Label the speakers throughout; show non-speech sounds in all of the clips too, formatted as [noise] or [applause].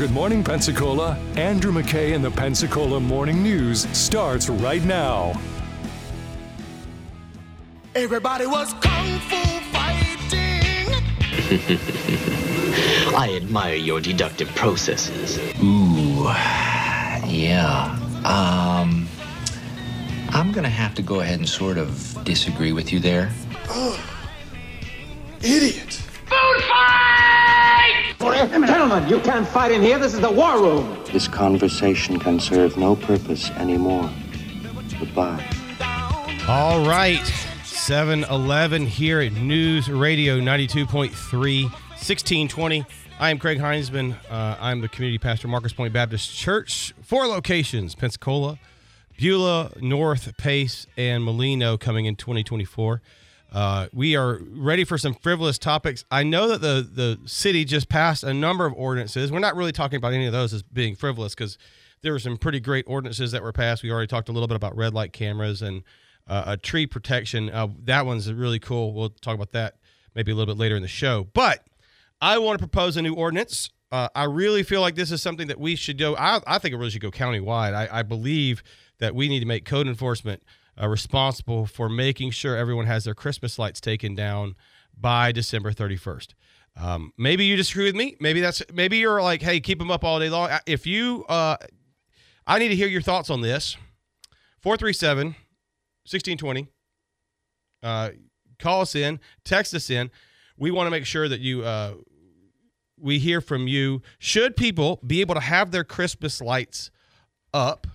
Speaker 1: Good Morning Pensacola, Andrew McKay and the Pensacola Morning News starts right now.
Speaker 2: Everybody was kung fu fighting. [laughs]
Speaker 3: I admire your deductive processes.
Speaker 4: Ooh, yeah. Um, I'm gonna have to go ahead and sort of disagree with you there.
Speaker 2: Idiot.
Speaker 5: Food fight!
Speaker 6: Gentlemen, you can't fight in here. This is the war room.
Speaker 7: This conversation can serve no purpose anymore. Goodbye.
Speaker 8: All right. 7 11 here at News Radio 92.3, 1620. I am Craig Heinsman. Uh, I'm the community pastor, Marcus Pointe Baptist Church. Four locations Pensacola, Beulah, North, Pace, and Molino coming in 2024. Uh, we are ready for some frivolous topics. I know that the, the city just passed a number of ordinances. We're not really talking about any of those as being frivolous because there were some pretty great ordinances that were passed. We already talked a little bit about red light cameras and uh, a tree protection. Uh, that one's really cool. We'll talk about that maybe a little bit later in the show. But I want to propose a new ordinance. Uh, I really feel like this is something that we should go. I, I think it really should go countywide. I, I believe that we need to make code enforcement uh, responsible for making sure everyone has their Christmas lights taken down by December 31st. Um, maybe you disagree with me. Maybe that's maybe you're like, hey, keep them up all day long. If you, uh, I need to hear your thoughts on this. 437 1620. Uh, call us in, text us in. We want to make sure that you, uh, we hear from you. Should people be able to have their Christmas lights up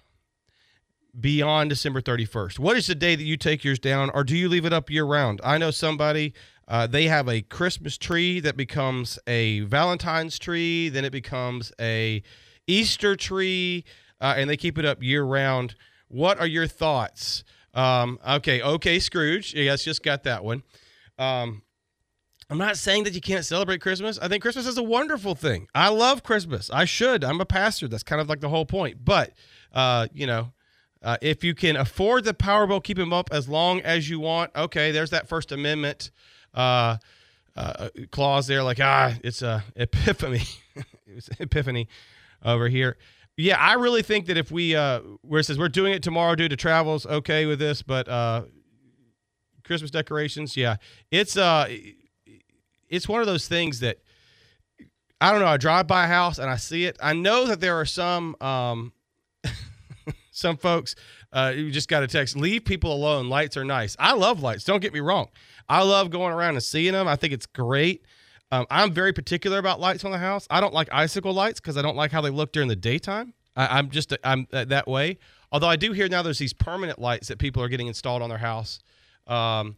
Speaker 8: beyond December 31st? What is the day that you take yours down, or do you leave it up year round? I know somebody, uh, they have a Christmas tree that becomes a Valentine's tree, then it becomes a Easter tree, uh, and they keep it up year round. What are your thoughts? Um, okay, okay, Scrooge. Yes, just got that one. Um, I'm not saying that you can't celebrate Christmas. I think Christmas is a wonderful thing. I love Christmas. I should. I'm a pastor. That's kind of like the whole point. But, uh, you know, uh, if you can afford the power bill, keep them up as long as you want. Okay, there's that First Amendment uh, uh, clause there. Like, ah, it's a epiphany, [laughs] epiphany over here. Yeah, I really think that if we, uh, where it says we're doing it tomorrow due to travels, okay with this, but uh, Christmas decorations, yeah, it's uh, it's one of those things that I don't know. I drive by a house and I see it. I know that there are some um, some folks uh, you just got to text leave people alone. Lights are nice. I love lights don't get me wrong. I love going around and seeing them i think it's great. Um, i'm very particular about lights on the house. I don't like icicle lights because i don't like how they look during the daytime. I, i'm just i'm that way. Although i do hear now there's these permanent lights that people are getting installed on their house. Um,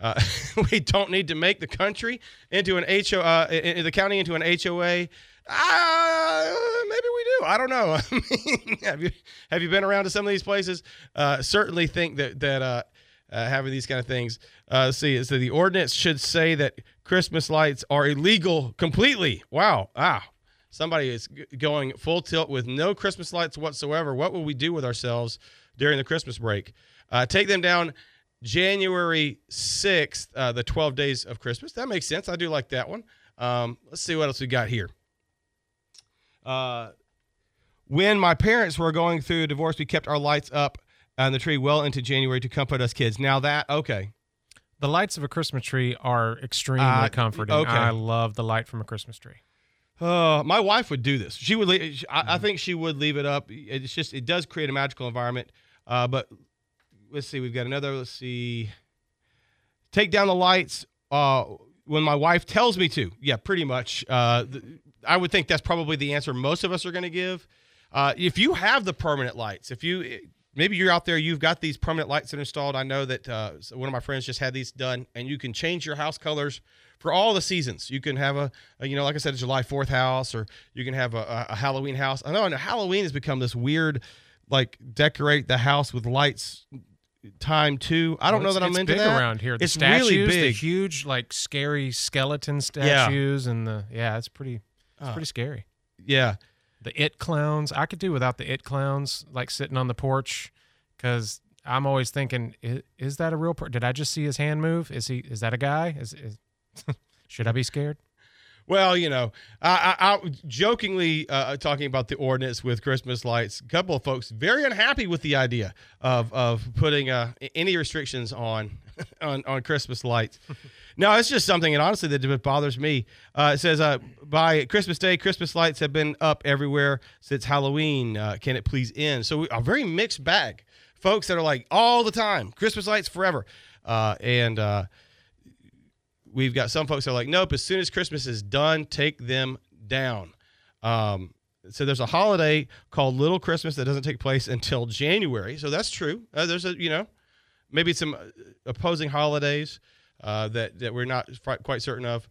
Speaker 8: uh, [laughs] we don't need to make the country into an HO, uh, the county into an HOA. Uh, maybe we do. I don't know. [laughs] I mean, have you have you been around to some of these places? Uh, certainly think that that uh, uh, having these kind of things. Uh, see, so the ordinance should say that Christmas lights are illegal completely. Wow. Ah, somebody is g- going full tilt with no Christmas lights whatsoever. What will we do with ourselves during the Christmas break? Take them down January 6th, uh, the 12 days of Christmas. That makes sense. I do like that one. Um, let's see what else we got here. Uh, when my parents were going through a divorce, we kept our lights up on the tree well into January to comfort us kids. Now that, okay.
Speaker 9: The lights of a Christmas tree are extremely
Speaker 8: Uh,
Speaker 9: comforting.
Speaker 8: okay.
Speaker 9: I love the light from a Christmas tree.
Speaker 8: Uh, my wife would do this. She would. Leave, I, I think she would leave it up. It's just it does create a magical environment. Uh, but let's see. We've got another. Let's see. Take down the lights. Uh, when my wife tells me to. Yeah, pretty much. Uh, th- I would think that's probably the answer most of us are going to give. Uh, if you have the permanent lights, if you maybe you're out there, you've got these permanent lights that installed. I know that uh, one of my friends just had these done, and you can change your house colors for all the seasons. You can have a, a you know, like I said, a July Fourth house, or you can have a, a Halloween house. I know, and Halloween has become this weird, like decorate the house with lights time too. I don't know that I'm
Speaker 9: it's
Speaker 8: into
Speaker 9: big
Speaker 8: that.
Speaker 9: around here. The
Speaker 8: it's
Speaker 9: statues,
Speaker 8: really
Speaker 9: the
Speaker 8: big.
Speaker 9: huge, like scary skeleton statues, and the yeah, it's pretty, it's
Speaker 8: Uh,
Speaker 9: pretty scary.
Speaker 8: yeah.
Speaker 9: The it clowns, I could do without the it clowns, like sitting on the porch, because I'm always thinking, is, is that a real? Per- Did I just see his hand move? Is he? Is that a guy? Is, is [laughs] should I be scared?
Speaker 8: Well, you know, I, I, I jokingly uh, talking about the ordinance with Christmas lights. A couple of folks very unhappy with the idea of of putting uh, any restrictions on [laughs] on on Christmas lights. [laughs] no, it's just something, and honestly, that bothers me. Uh, it says uh, by Christmas Day, Christmas lights have been up everywhere since Halloween. Uh, can it please end? So a very mixed bag. Folks that are like all the time, Christmas lights forever, uh, and we've got some folks that are like, nope, as soon as Christmas is done, take them down. Um, so there's a holiday called Little Christmas that doesn't take place until January. So that's true. Uh, there's a, you know, maybe some uh, opposing holidays uh, that, that we're not quite certain of.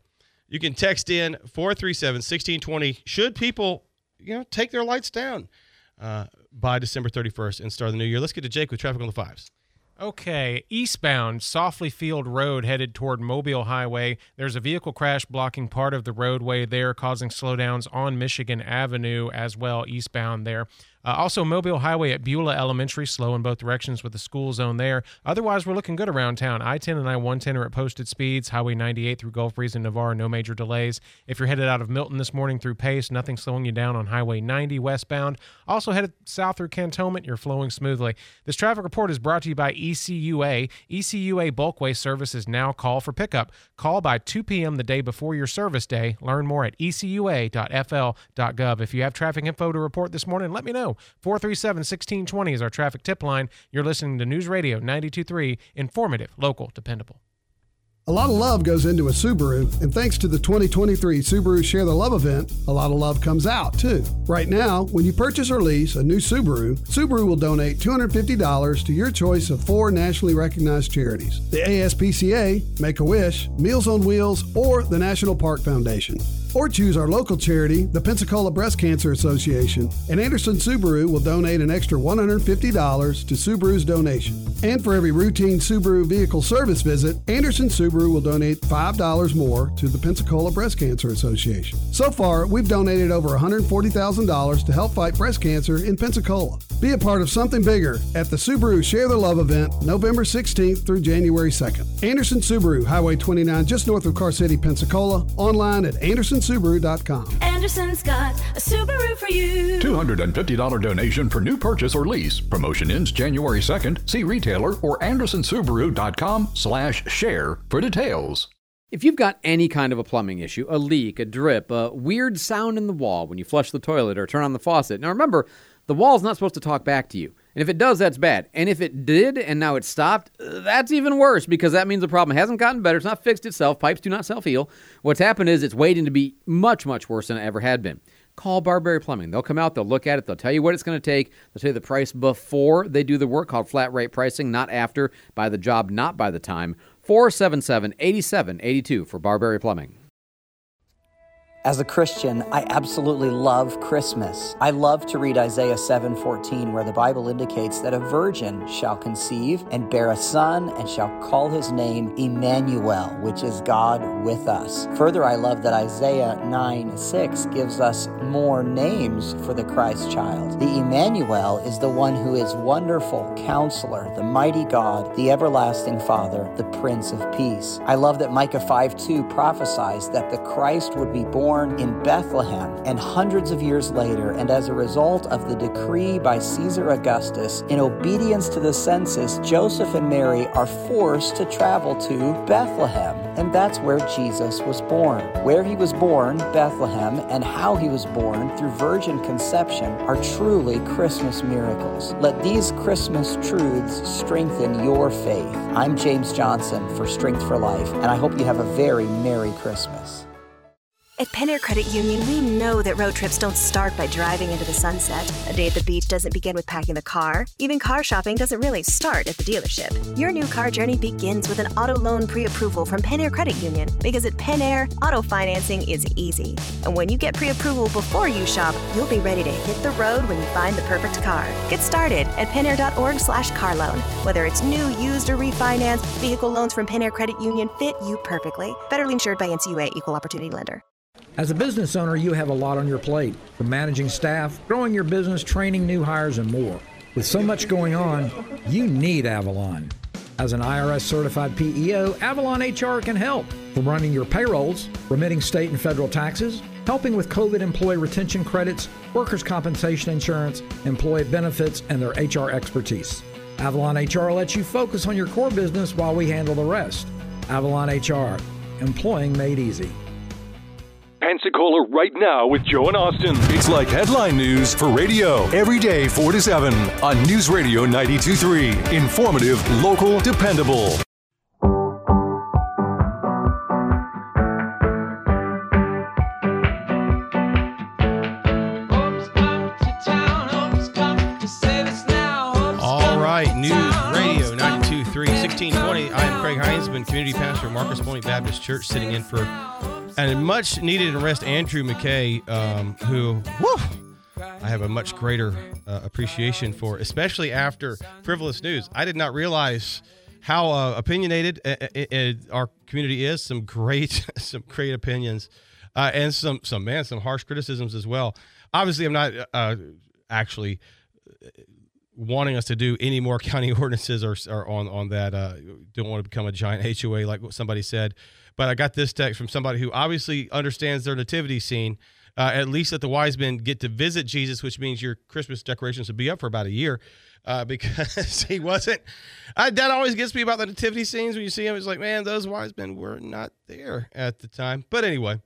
Speaker 8: You can text in 437 1620. Should people, you know, take their lights down uh, by December 31st and start the new year? Let's get to Jake with traffic on the fives.
Speaker 9: Okay, eastbound Saufley Field Road headed toward Mobile Highway. There's a vehicle crash blocking part of the roadway there, causing slowdowns on Michigan Avenue as well, eastbound there. Uh, also, Mobile Highway at Beulah Elementary, slow in both directions with the school zone there. Otherwise, we're looking good around town. I 10 and I 110 are at posted speeds. Highway 98 through Gulf Breeze and Navarre, no major delays. If you're headed out of Milton this morning through Pace, nothing slowing you down on Highway 90 westbound. Also headed south through Cantonment, you're flowing smoothly. This traffic report is brought to you by ECUA. ECUA Bulky Waste service is now call for pickup. Call by 2 p.m. the day before your service day. Learn more at ecua.fl.gov. If you have traffic info to report this morning, let me know. 437 1620 is our traffic tip line. You're listening to News Radio 923, informative, local, dependable.
Speaker 10: A lot of love goes into a Subaru, and thanks to the 2023 Subaru Share the Love event, a lot of love comes out too. Right now, when you purchase or lease a new Subaru, Subaru will donate $250 to your choice of four nationally recognized charities the ASPCA, Make a Wish, Meals on Wheels, or the National Park Foundation. Or choose our local charity, the Pensacola Breast Cancer Association, and Anderson Subaru will donate an extra $150 to Subaru's donation. And for every routine Subaru vehicle service visit, Anderson Subaru will donate $5 more to the Pensacola Breast Cancer Association. So far, we've donated over $140,000 to help fight breast cancer in Pensacola. Be a part of something bigger at the Subaru Share the Love event November 16th through January 2nd. Anderson Subaru, Highway 29, just north of Car City, Pensacola. Online at andersonsubaru.com.
Speaker 11: Anderson's got a Subaru for you.
Speaker 12: $250 donation for new purchase or lease. Promotion ends January 2nd. See retailer or andersonsubaru.com slash share for details.
Speaker 13: If you've got any kind of a plumbing issue, a leak, a drip, a weird sound in the wall when you flush the toilet or turn on the faucet, now remember, the wall's not supposed to talk back to you. And if it does, that's bad. And if it did and now it's stopped, that's even worse because that means the problem hasn't gotten better. It's not fixed itself. Pipes do not self heal. What's happened is it's waiting to be much, much worse than it ever had been. Call Barberi Plumbing. They'll come out, they'll look at it, they'll tell you what it's going to take, they'll tell you the price before they do the work, called flat rate pricing, not after, by the job, not by the time. 477 8782 for Barberi Plumbing.
Speaker 14: As a Christian, I absolutely love Christmas. I love to read Isaiah 7:14 where the Bible indicates that a virgin shall conceive and bear a son and shall call his name Emmanuel, which is God with us. Further, I love that Isaiah 9:6 gives us more names for the Christ child. The Emmanuel is the one who is wonderful, counselor, the mighty God, the everlasting Father, the Prince of Peace. I love that Micah 5:2 prophesies that the Christ would be born born in Bethlehem, and hundreds of years later, and as a result of the decree by Caesar Augustus, in obedience to the census, Joseph and Mary are forced to travel to Bethlehem. And that's where Jesus was born. Where he was born, Bethlehem, and how he was born through virgin conception are truly Christmas miracles. Let these Christmas truths strengthen your faith. I'm James Johnson for Strength for Life, and I hope you have a very Merry Christmas.
Speaker 15: At Penair Credit Union, we know that road trips don't start by driving into the sunset. A day at the beach doesn't begin with packing the car. Even car shopping doesn't really start at the dealership. Your new car journey begins with an auto loan pre approval from Penair Credit Union because at Penair, auto financing is easy. And when you get pre approval before you shop, you'll be ready to hit the road when you find the perfect car. Get started at penair.org slash car loan. Whether it's new, used, or refinance, vehicle loans from Penair Credit Union fit you perfectly. Federally insured by NCUA Equal Opportunity Lender.
Speaker 16: As a business owner, you have a lot on your plate from managing staff, growing your business, training new hires, and more. With so much going on, you need Avalon. As an IRS certified PEO, Avalon HR can help. From running your payrolls, remitting state and federal taxes, helping with COVID employee retention credits, workers' compensation insurance, employee benefits, and their HR expertise. Avalon HR lets you focus on your core business while we handle the rest. Avalon HR, employing made easy.
Speaker 1: Pensacola right now with Joe and Austin. It's like headline news for radio every day 4 to 7 on News Radio 923. Informative, local, dependable.
Speaker 8: All right, News Radio 923 1620. I am Craig Heinzman, community pastor at Marcus Pointe Baptist Church, sitting in for and much needed rest Andrew McKay, um, who whew, I have a much greater uh, appreciation for, especially after frivolous news. I did not realize how uh, opinionated uh, uh, uh, our community is. Some great, [laughs] some great opinions, uh, and some, some man, some harsh criticisms as well. Obviously, I'm not uh, actually wanting us to do any more [laughs] county [laughs] ordinances or, or on on that. Uh, don't want to become a giant HOA like somebody said. But I got this text from somebody who obviously understands their nativity scene. Uh, at least that the wise men get to visit Jesus, which means your Christmas decorations will be up for about a year. Uh, [laughs] because he wasn't. I, that always gets me about the nativity scenes when you see him. It's like, man, those wise men were not there at the time. But anyway,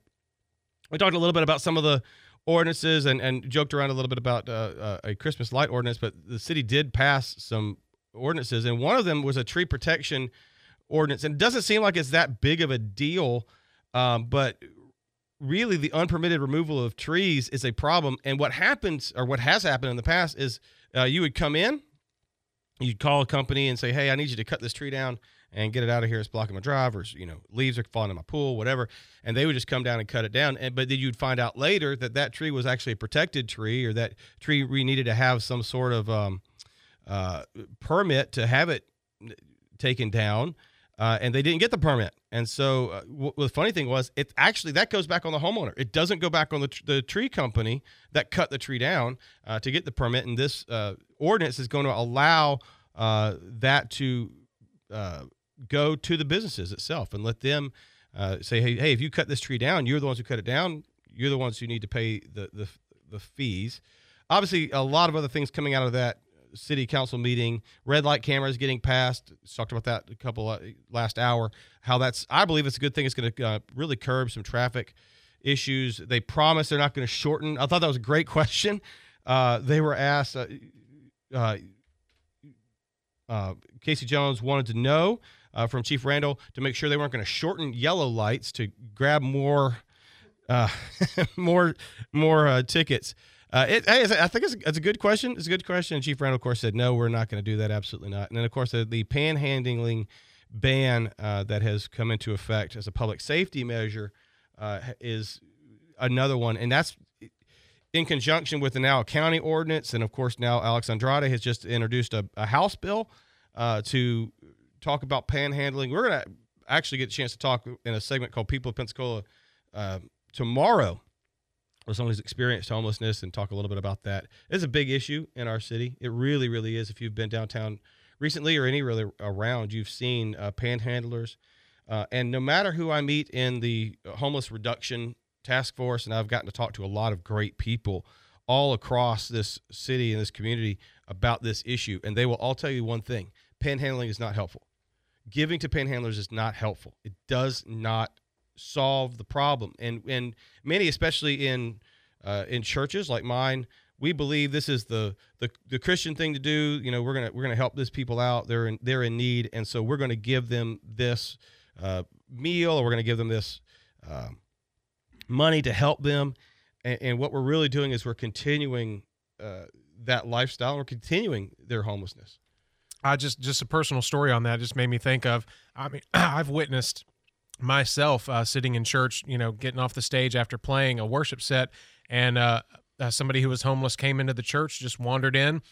Speaker 8: we talked a little bit about some of the ordinances and, and joked around a little bit about uh, uh, a Christmas light ordinance, but the city did pass some ordinances, and one of them was a tree protection ordinance. And it doesn't seem like it's that big of a deal, um, but really the unpermitted removal of trees is a problem. And what happens, or what has happened in the past, is uh, you would come in, you'd call a company and say, "Hey, I need you to cut this tree down." and get it out of here. It's blocking my drive, or you know, leaves are falling in my pool, whatever. And they would just come down and cut it down. And but then you'd find out later that that tree was actually a protected tree, or that tree we needed to have some sort of um, uh, permit to have it taken down. Uh, and they didn't get the permit. And so, uh, w- the funny thing was, it actually that goes back on the homeowner. It doesn't go back on the, tr- the tree company that cut the tree down uh, to get the permit. And this uh, ordinance is going to allow uh, that to uh, go to the businesses itself and let them say, hey, hey, if you cut this tree down, you're the ones who cut it down. You're the ones who need to pay the the, the fees. Obviously, a lot of other things coming out of that city council meeting. Red light cameras getting passed. Talked about that a couple uh, last hour. How that's I believe it's a good thing. It's going to uh, really curb some traffic issues. They promise they're not going to shorten. I thought that was a great [laughs] question. Uh, they were asked. Uh, uh, Casey Jones wanted to know from Chief Randall to make sure they weren't going to shorten yellow lights to grab more, [laughs] more, more tickets. Uh, it, I think it's, it's, a good question. It's a good question. And Chief Randall, of course, said, no, we're not going to do that. Absolutely not. And then, of course, the, the panhandling ban uh, that has come into effect as a public safety measure uh, is another one. And that's in conjunction with the now county ordinance. And, of course, now Alex Andrade has just introduced a, a House bill uh, to talk about panhandling. We're going to actually get a chance to talk in a segment called People of Pensacola uh, tomorrow or someone who's experienced homelessness and talk a little bit about that. It's a big issue in our city. It really, really is. If you've been downtown recently or any really around, you've seen uh, panhandlers. Uh, and no matter who I meet in the homeless reduction task force, and I've gotten to talk to a lot of great people all across this city and this community about this issue, and they will all tell you one thing panhandling is not helpful. Giving to panhandlers is not helpful. It does not solve the problem. And and many, especially in uh, in churches like mine, we believe this is the, the the Christian thing to do. You know, we're gonna we're gonna help these people out. They're in they're in need, and so we're gonna give them this uh, meal, or we're gonna give them this uh, money to help them. And, and, what we're really doing is we're continuing uh, that lifestyle. We're continuing their homelessness.
Speaker 9: I just just a personal story on that just made me think of. I mean, [clears throat] I've witnessed myself uh, sitting in church, you know, getting off the stage after playing a worship set, and uh, uh, somebody who was homeless came into the church, just wandered in,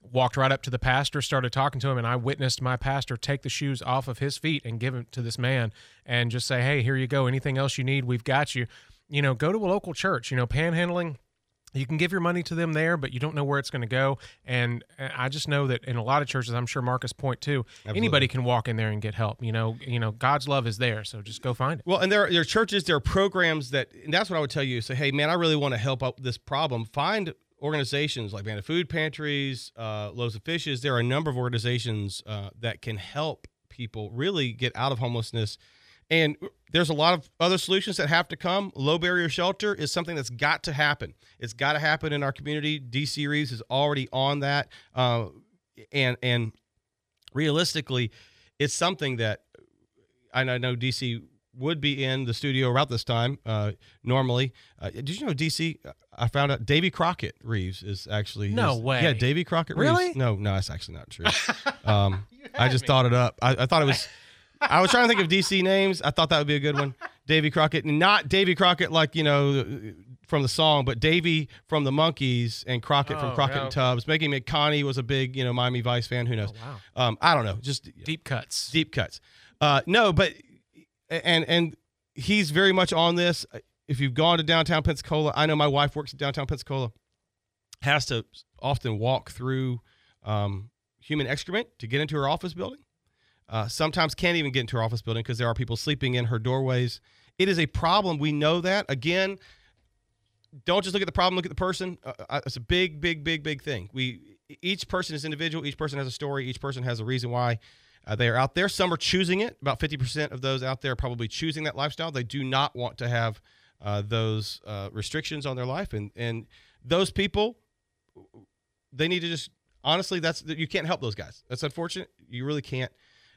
Speaker 9: walked right up to the pastor, started talking to him, and I witnessed my pastor take the shoes off of his feet and give them to this man, and just say, "Hey, here you go. Anything else you need, we've got you." You know, go to a local church. You know, panhandling you can give your money to them there, but you don't know where it's going to go. And uh, I just know that in a lot of churches, I'm sure Marcus Pointe too,
Speaker 8: Absolutely.
Speaker 9: anybody can walk in there and get help. You know, you know, God's love is there, so just go find it.
Speaker 8: Well, and there, there are churches, there are programs that, and that's what I would tell you. Say, hey, man, I really want to help out this problem. Find organizations like Band of Food Pantries, uh, Loaves of Fishes. There are a number of organizations uh, that can help people really get out of homelessness. And there's a lot of other solutions that have to come. Low barrier shelter is something that's got to happen. It's got to happen in our community. DC Reeves is already on that, uh, and and realistically, it's something that I know- DC would be in the studio about this time uh, normally. Uh, did you know DC? I found out Davy Crockett Reeves is actually
Speaker 9: No
Speaker 8: his-
Speaker 9: way.
Speaker 8: Yeah, Davy Crockett
Speaker 9: Really?
Speaker 8: Reeves. No, no, that's actually not true. [laughs] Um, I just thought it up. I, I thought it was. I was trying to think of DC names. I thought that would be a good one. Davy Crockett, not Davy Crockett like you know from the song, but Davy from the Monkees and Crockett from
Speaker 9: Oh,
Speaker 8: Crockett
Speaker 9: yeah,
Speaker 8: and. Tubbs. Making McConaughey was a big you know Miami Vice fan. Who knows?
Speaker 9: wow.
Speaker 8: Um, I don't know. Just
Speaker 9: Deep cuts.
Speaker 8: deep cuts. Uh, no, but and and he's very much on this. If you've gone to downtown Pensacola, I know my wife works at downtown Pensacola. Has to often walk through um, human excrement to get into her office building. Uh, sometimes can't even get into her office building because there are people sleeping in her doorways. It is a problem. We know that. Again, don't just look at the problem. Look at the person. Uh, uh, it's a big, big, big, big thing. We each person is individual. Each person has a story. Each person has a reason why uh, they are out there. Some are choosing it. About fifty percent of those out there are probably choosing that lifestyle. They do not want to have uh, those uh, restrictions on their life, and and those people, they need to just honestly. That's you can't help those guys. That's unfortunate. You really can't.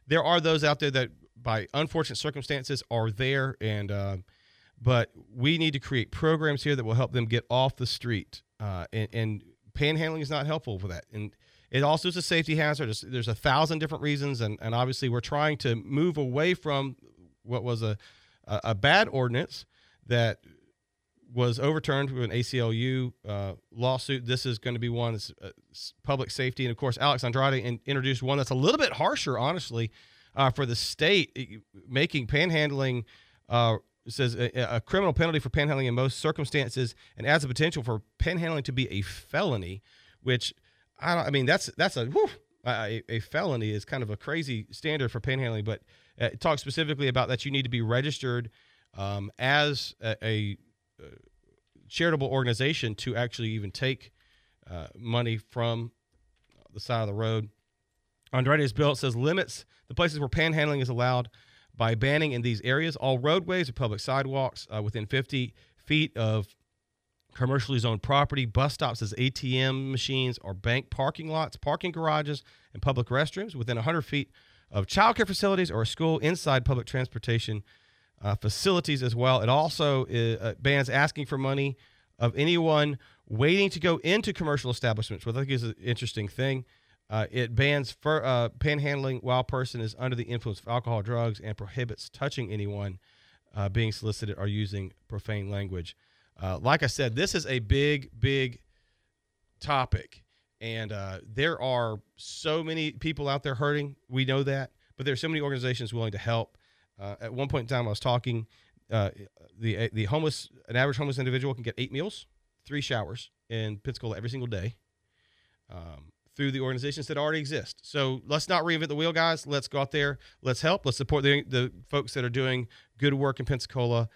Speaker 8: There are those out there that, by unfortunate circumstances, are there, and um, but we need to create programs here that will help them get off the street. Uh, and, and panhandling is not helpful for that. And it also is a safety hazard. There's, a thousand different reasons, and, and obviously we're trying to move away from what was a, a bad ordinance that was overturned with an ACLU uh, lawsuit. This is going to be one that's uh, public safety, and of course, Alex Andrade in, introduced one that's a little bit harsher, honestly, uh, for the state, making panhandling. Uh, says a, a criminal penalty for panhandling in most circumstances, and adds the potential for panhandling to be a felony, which I don't. I mean, that's that's a whew, a, a felony is kind of a crazy standard for panhandling, but uh, it talks specifically about that you need to be registered um, as a, a uh, charitable organization to actually even take uh, money from the side of the road. Andrade's bill says limits the places where panhandling is allowed by banning in these areas all roadways or public sidewalks uh, within 50 feet of commercially zoned property, bus stops as ATM machines or bank parking lots, parking garages, and public restrooms within 100 feet of childcare facilities or a school inside public transportation uh, facilities as well. It also uh, bans asking for money of anyone waiting to go into commercial establishments, which I think is an interesting thing. Uh, it bans fur, uh, panhandling while person is under the influence of alcohol, drugs, and prohibits touching anyone uh, being solicited or using profane language. Uh, like I said, this is a big, big topic, and there are so many people out there hurting. We know that, but there's so many organizations willing to help. Uh, at one point in time, I was talking. Uh, the the homeless, an average homeless individual can get eight meals, three showers in Pensacola every single day. Um, through the organizations that already exist. So let's not reinvent the wheel, guys. Let's go out there. Let's help. Let's support the, the folks that are doing good work in Pensacola.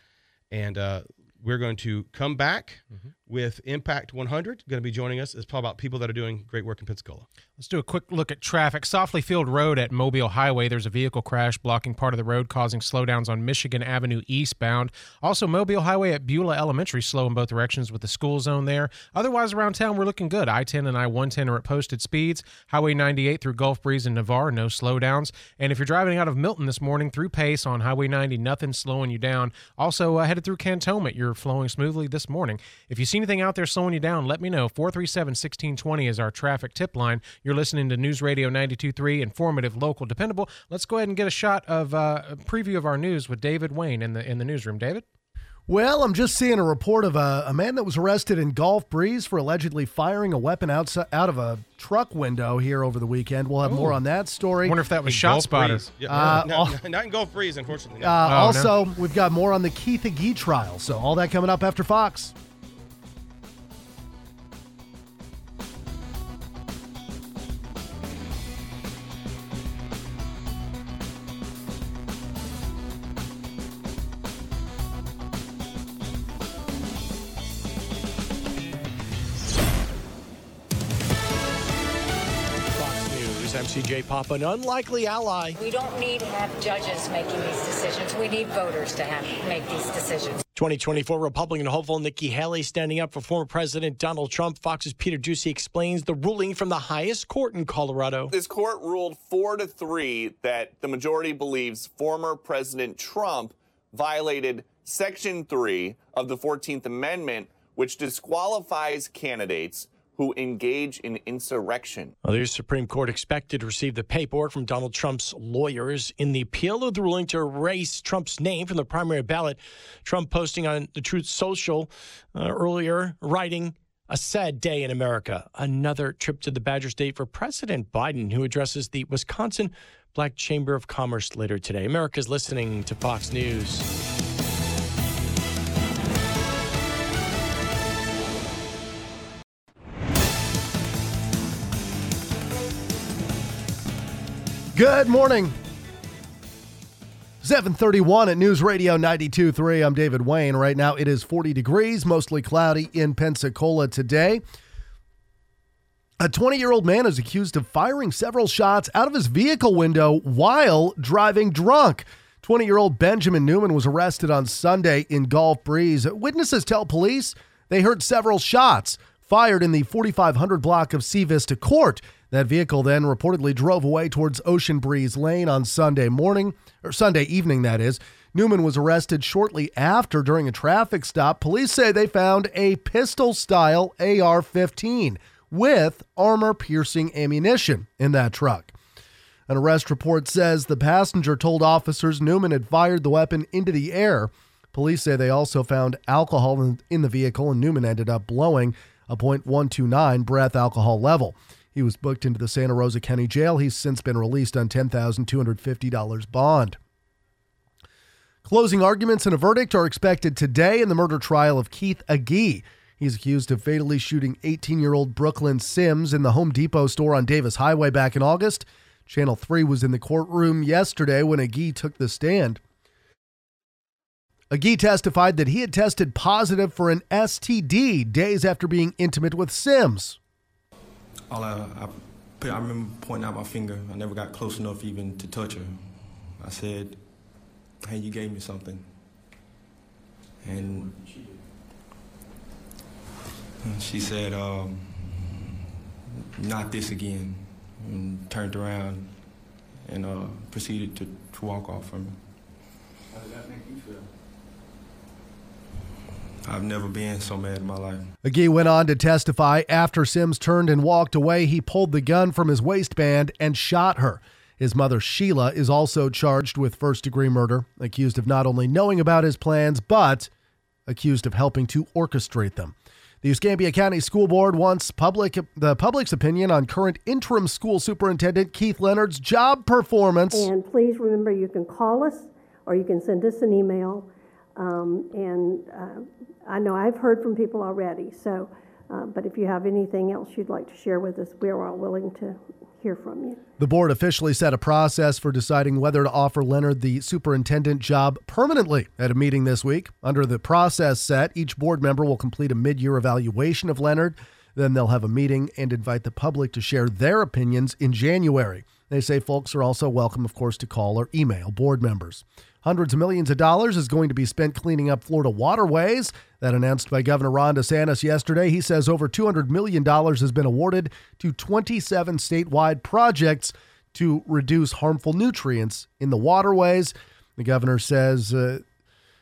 Speaker 8: And uh, we're going to come back with Impact 100. Going to be joining us. It's probably about people that are doing great work in Pensacola.
Speaker 9: Let's do a quick look at traffic. Saufley Field Road at Mobile Highway, there's a vehicle crash blocking part of the road, causing slowdowns on Michigan Avenue eastbound. Also, Mobile Highway at Beulah Elementary, slow in both directions with the school zone there. Otherwise, around town, we're looking good. I 10 and I 110 are at posted speeds. Highway 98 through Gulf Breeze and Navarre, no slowdowns. And if you're driving out of Milton this morning through Pace on Highway 90, nothing slowing you down. Also, uh, headed through Cantonment, you're flowing smoothly this morning. If you see anything out there slowing you down, let me know. 437 1620 is our traffic tip line. You're listening to News Radio 92.3, informative, local, dependable. Let's go ahead and get a shot of uh, a preview of our news with David Wayne in the in the newsroom. David?
Speaker 17: Well, I'm just seeing a report of a, a man that was arrested in Gulf Breeze for allegedly firing a weapon outside, out of a truck window here over the weekend. We'll have more on that story.
Speaker 9: wonder if that was
Speaker 8: In
Speaker 9: Shot
Speaker 8: Gulf
Speaker 9: Spotter.
Speaker 8: Breeze. Yeah,
Speaker 17: Uh,
Speaker 8: no, no, not in Gulf Breeze, unfortunately. no.
Speaker 17: Uh,
Speaker 9: Oh, no.
Speaker 17: also, we've got more on the Keith Agee trial. So all that coming up after Fox.
Speaker 18: I'm CJ Papa, an unlikely ally.
Speaker 19: We don't need to have judges making these decisions. We need voters to have make these decisions.
Speaker 18: 2024 Republican hopeful Nikki Haley standing up for former President Donald Trump. Fox's Peter Doocy explains the ruling from the highest court in Colorado.
Speaker 20: This court ruled four to three that the majority believes former President Trump violated Section 3 of the 14th Amendment, which disqualifies candidates who engage in insurrection.
Speaker 18: Well, the Supreme Court expected to receive the paperwork from Donald Trump's lawyers in the appeal of the ruling to erase Trump's name from the primary ballot. Trump posting on the Truth Social uh, earlier, writing, a sad day in America. Another trip to the Badger State for President Biden, who addresses the Wisconsin Black Chamber of Commerce later today. America's listening to Fox News.
Speaker 17: Good morning. 731 at News Radio 92.3. I'm David Wayne. Right now it is 40 degrees, mostly cloudy in Pensacola today. A 20 year old man is accused of firing several shots out of his vehicle window while driving drunk. 20 year old Benjamin Newman was arrested on Sunday in Gulf Breeze. Witnesses tell police they heard several shots fired in the 4500 block of Sea Vista Court. That vehicle then reportedly drove away towards Ocean Breeze Lane on Sunday morning, or Sunday evening, that is. Newman was arrested shortly after during a traffic stop. Police say they found a pistol style AR 15 with armor piercing ammunition in that truck. An arrest report says the passenger told officers Newman had fired the weapon into the air. Police say they also found alcohol in, in the vehicle, and Newman ended up blowing a .129 breath alcohol level. He was booked into the Santa Rosa County Jail. He's since been released on $10,250 bond. Closing arguments and a verdict are expected today in the murder trial of Keith Agee. He's accused of fatally shooting 18 year old Brooklyn Sims in the Home Depot store on Davis Highway back in August. Channel 3 was in the courtroom yesterday when Agee took the stand. Agee testified that he had tested positive for an STD days after being intimate with Sims
Speaker 21: all I, I, I remember pointing out my finger. I never got close enough even to touch her. I said, "Hey, you gave me something," and she said, um, "Not this again," and turned around and uh, proceeded to, to walk off from me.
Speaker 22: How did that make you feel?
Speaker 21: I've never been so mad in my life.
Speaker 17: Agee went on to testify after Sims turned and walked away, he pulled the gun from his waistband and shot her. His mother, Sheila, is also charged with first degree murder, accused of not only knowing about his plans, but accused of helping to orchestrate them. The Escambia County School Board wants public the public's opinion on current interim school superintendent Keith Leonard's job performance.
Speaker 23: And please remember you can call us or you can send us an email. Um, and uh, I know I've heard from people already, so, uh, but if you have anything else you'd like to share with us, we're all willing to hear from you.
Speaker 17: The board officially set a process for deciding whether to offer Leonard the superintendent job permanently at a meeting this week. Under the process set, each board member will complete a mid year evaluation of Leonard. Then they'll have a meeting and invite the public to share their opinions in January. They say folks are also welcome, of course, to call or email board members. Hundreds of millions of dollars is going to be spent cleaning up Florida waterways. That announced by Governor Ron DeSantis yesterday. He says over $200 million has been awarded to 27 statewide projects to reduce harmful nutrients in the waterways. The governor says uh,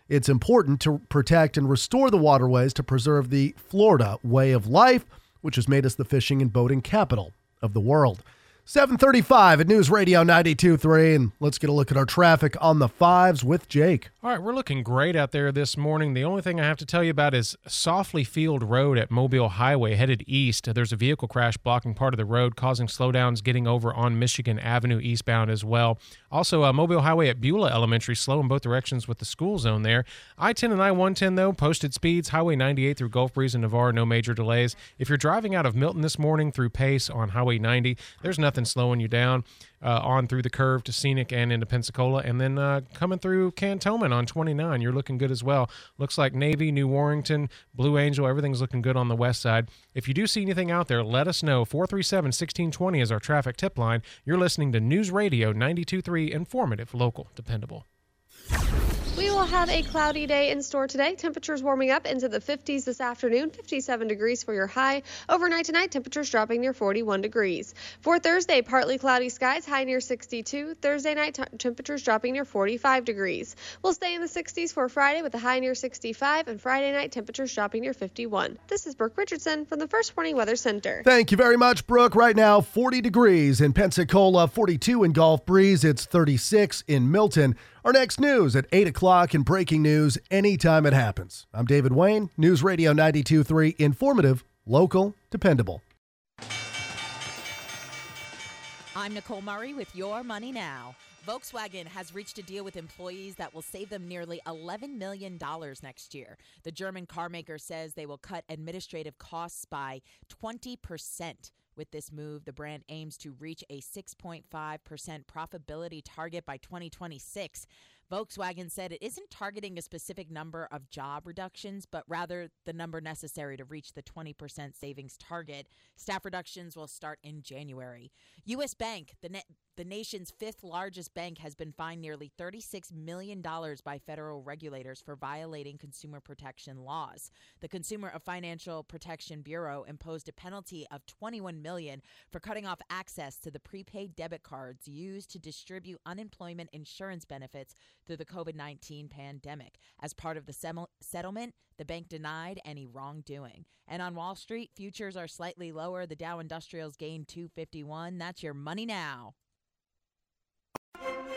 Speaker 17: it's important to protect and restore the waterways to preserve the Florida way of life, which has made us the fishing and boating capital of the world. 735 at News Radio 92.3. And let's get a look at our traffic on the fives with Jake.
Speaker 9: All right, we're looking great out there this morning. The only thing I have to tell you about is Saufley Field Road at Mobile Highway headed east. There's a vehicle crash blocking part of the road, causing slowdowns getting over on Michigan Avenue eastbound as well. Also, uh, Mobile Highway at Beulah Elementary, slow in both directions with the school zone there. I 10 and I 110, though, posted speeds. Highway 98 through Gulf Breeze and Navarre, no major delays. If you're driving out of Milton this morning through Pace on Highway 90, there's nothing nothing slowing you down uh, on through the curve to Scenic and into Pensacola. And then uh, coming through Cantonment on 29, you're looking good as well. Looks like Navy, New Warrington, Blue Angel, everything's looking good on the west side. If you do see anything out there, let us know. 437 1620 is our traffic tip line. You're listening to News Radio 923, informative, local, dependable.
Speaker 24: We will have a cloudy day in store today. Temperatures warming up into the 50s this afternoon, 57 degrees for your high. Overnight tonight, temperatures dropping near 41 degrees. For Thursday, partly cloudy skies, high near 62. Thursday night, t- temperatures dropping near 45 degrees. We'll stay in the 60s for Friday with a high near 65, and Friday night, temperatures dropping near 51. This is Brooke Richardson from the First Warning Weather Center.
Speaker 17: Thank you very much, Brooke. Right now, 40 degrees in Pensacola, 42 in Gulf Breeze. It's 36 in Milton. Our next news at 8 o'clock and breaking news anytime it happens. I'm David Wayne, News Radio 92.3, informative, local, dependable.
Speaker 25: I'm Nicole Murray with Your Money Now. Volkswagen has reached a deal with employees that will save them nearly $11 million next year. The German carmaker says they will cut administrative costs by 20%. With this move, the brand aims to reach a 6.5% profitability target by 2026. Volkswagen said it isn't targeting a specific number of job reductions, but rather the number necessary to reach the 20% savings target. Staff reductions will start in January. U.S. Bank, the net the nation's fifth largest bank has been fined nearly $36 million by federal regulators for violating consumer protection laws. The Consumer Financial Protection Bureau imposed a penalty of 21 million for cutting off access to the prepaid debit cards used to distribute unemployment insurance benefits through the COVID 19 pandemic. As part of the sem- settlement, the bank denied any wrongdoing. And on Wall Street, futures are slightly lower. The Dow Industrials gained 251. That's your money now.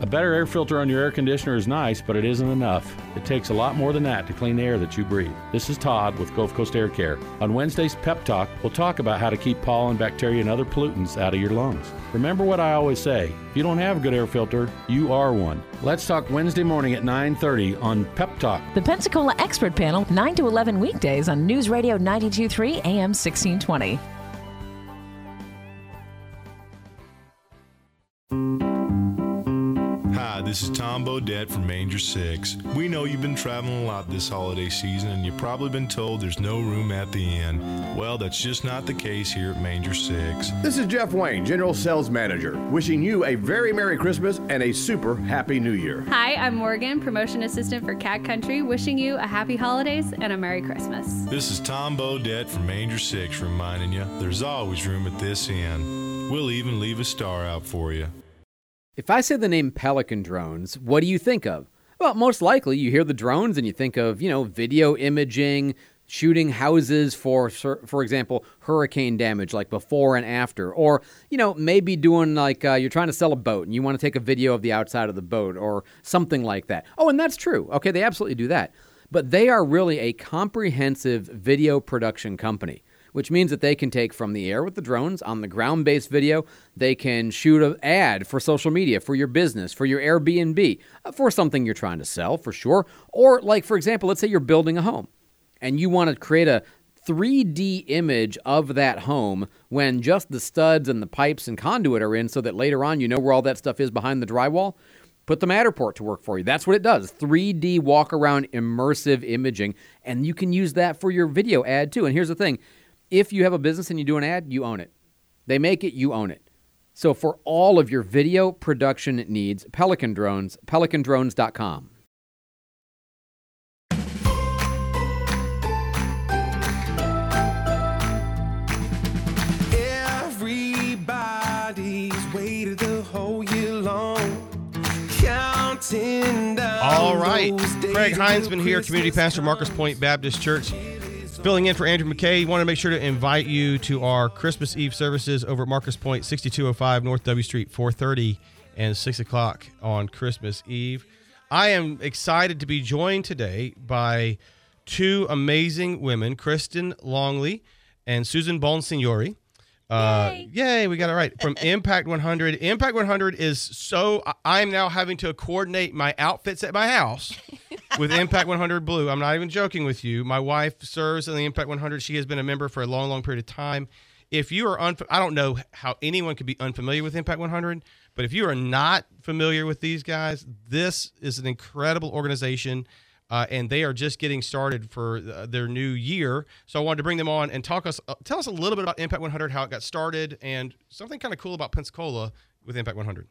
Speaker 26: A better air filter on your air conditioner is nice, but it isn't enough. It takes a lot more than that to clean the air that you breathe. This is Todd with Gulf Coast Air Care. On Wednesday's Pep Talk, we'll talk about how to keep pollen, bacteria, and other pollutants out of your lungs. Remember what I always say, if you don't have a good air filter, you are one. Let's talk Wednesday morning at 9:30 on Pep Talk.
Speaker 27: The Pensacola Expert Panel, 9 to 11 weekdays on News Radio 923 AM 1620.
Speaker 28: This is Tom Bodett from Manger 6. We know you've been traveling a lot this holiday season and you've probably been told there's no room at the inn. Well, that's just not the case here at Manger 6.
Speaker 29: This is Jeff Wayne, General Sales Manager, wishing you a very Merry Christmas and a super Happy New Year.
Speaker 30: Hi, I'm Morgan, Promotion Assistant for Cat Country, wishing you a Happy Holidays and a Merry Christmas.
Speaker 28: This is Tom Bodett from Manger 6 reminding you there's always room at this inn. We'll even leave a star out for you.
Speaker 13: If I say the name Pelican drones, what do you think of? Well, most likely you hear the drones and you think of, you know, video imaging, shooting houses for for example, hurricane damage like before and after or, you know, maybe doing like uh, you're trying to sell a boat and you want to take a video of the outside of the boat or something like that. Oh, and that's true. Okay, they absolutely do that. But they are really a comprehensive video production company which means that they can take from the air with the drones on the ground based video. They can shoot an ad for social media, for your business, for your Airbnb, uh, for something you're trying to sell, for sure. Or, like, for example, let's say you're building a home and you want to create a 3D image of that home when just the studs and the pipes and conduit are in so that later on you know where all that stuff is behind the drywall. Put the Matterport to work for you. That's what it does 3D walk around immersive imaging. And you can use that for your video ad too. And here's the thing if you have a business and you do an ad, you own it. They make it, you own it. So for all of your video production needs, Pelican Drones, pelicandrones.com.
Speaker 31: Everybody's waited the whole year long, counting down
Speaker 8: All right.
Speaker 31: those
Speaker 8: Craig
Speaker 31: until
Speaker 8: Heinzman here, Community Pastor, Marcus Pointe Baptist Church. Filling in for Andrew McKay. Want to make sure to invite you to our Christmas Eve services over at Marcus Pointe, 6205 North W Street, 430 and 6 o'clock on Christmas Eve. I am excited to be joined today by two amazing women, Kristin Longley and Susan Bonsignore. Uh, yay. yay, we got it right. From Impact 100. Impact 100 is so, I- I'm now having to coordinate my outfits at my house with Impact 100 Blue. I'm not even joking with you. My wife serves in the Impact 100. She has been a member for a long, long period of time. If you are, unf- I don't know how anyone could be unfamiliar with Impact 100, but if you are not familiar with these guys, this is an incredible organization. Uh, and they are just getting started for uh, their new year. So I wanted to bring them on and talk us, uh, tell us a little bit about Impact 100, how it got started, and something kind of cool about Pensacola with Impact 100.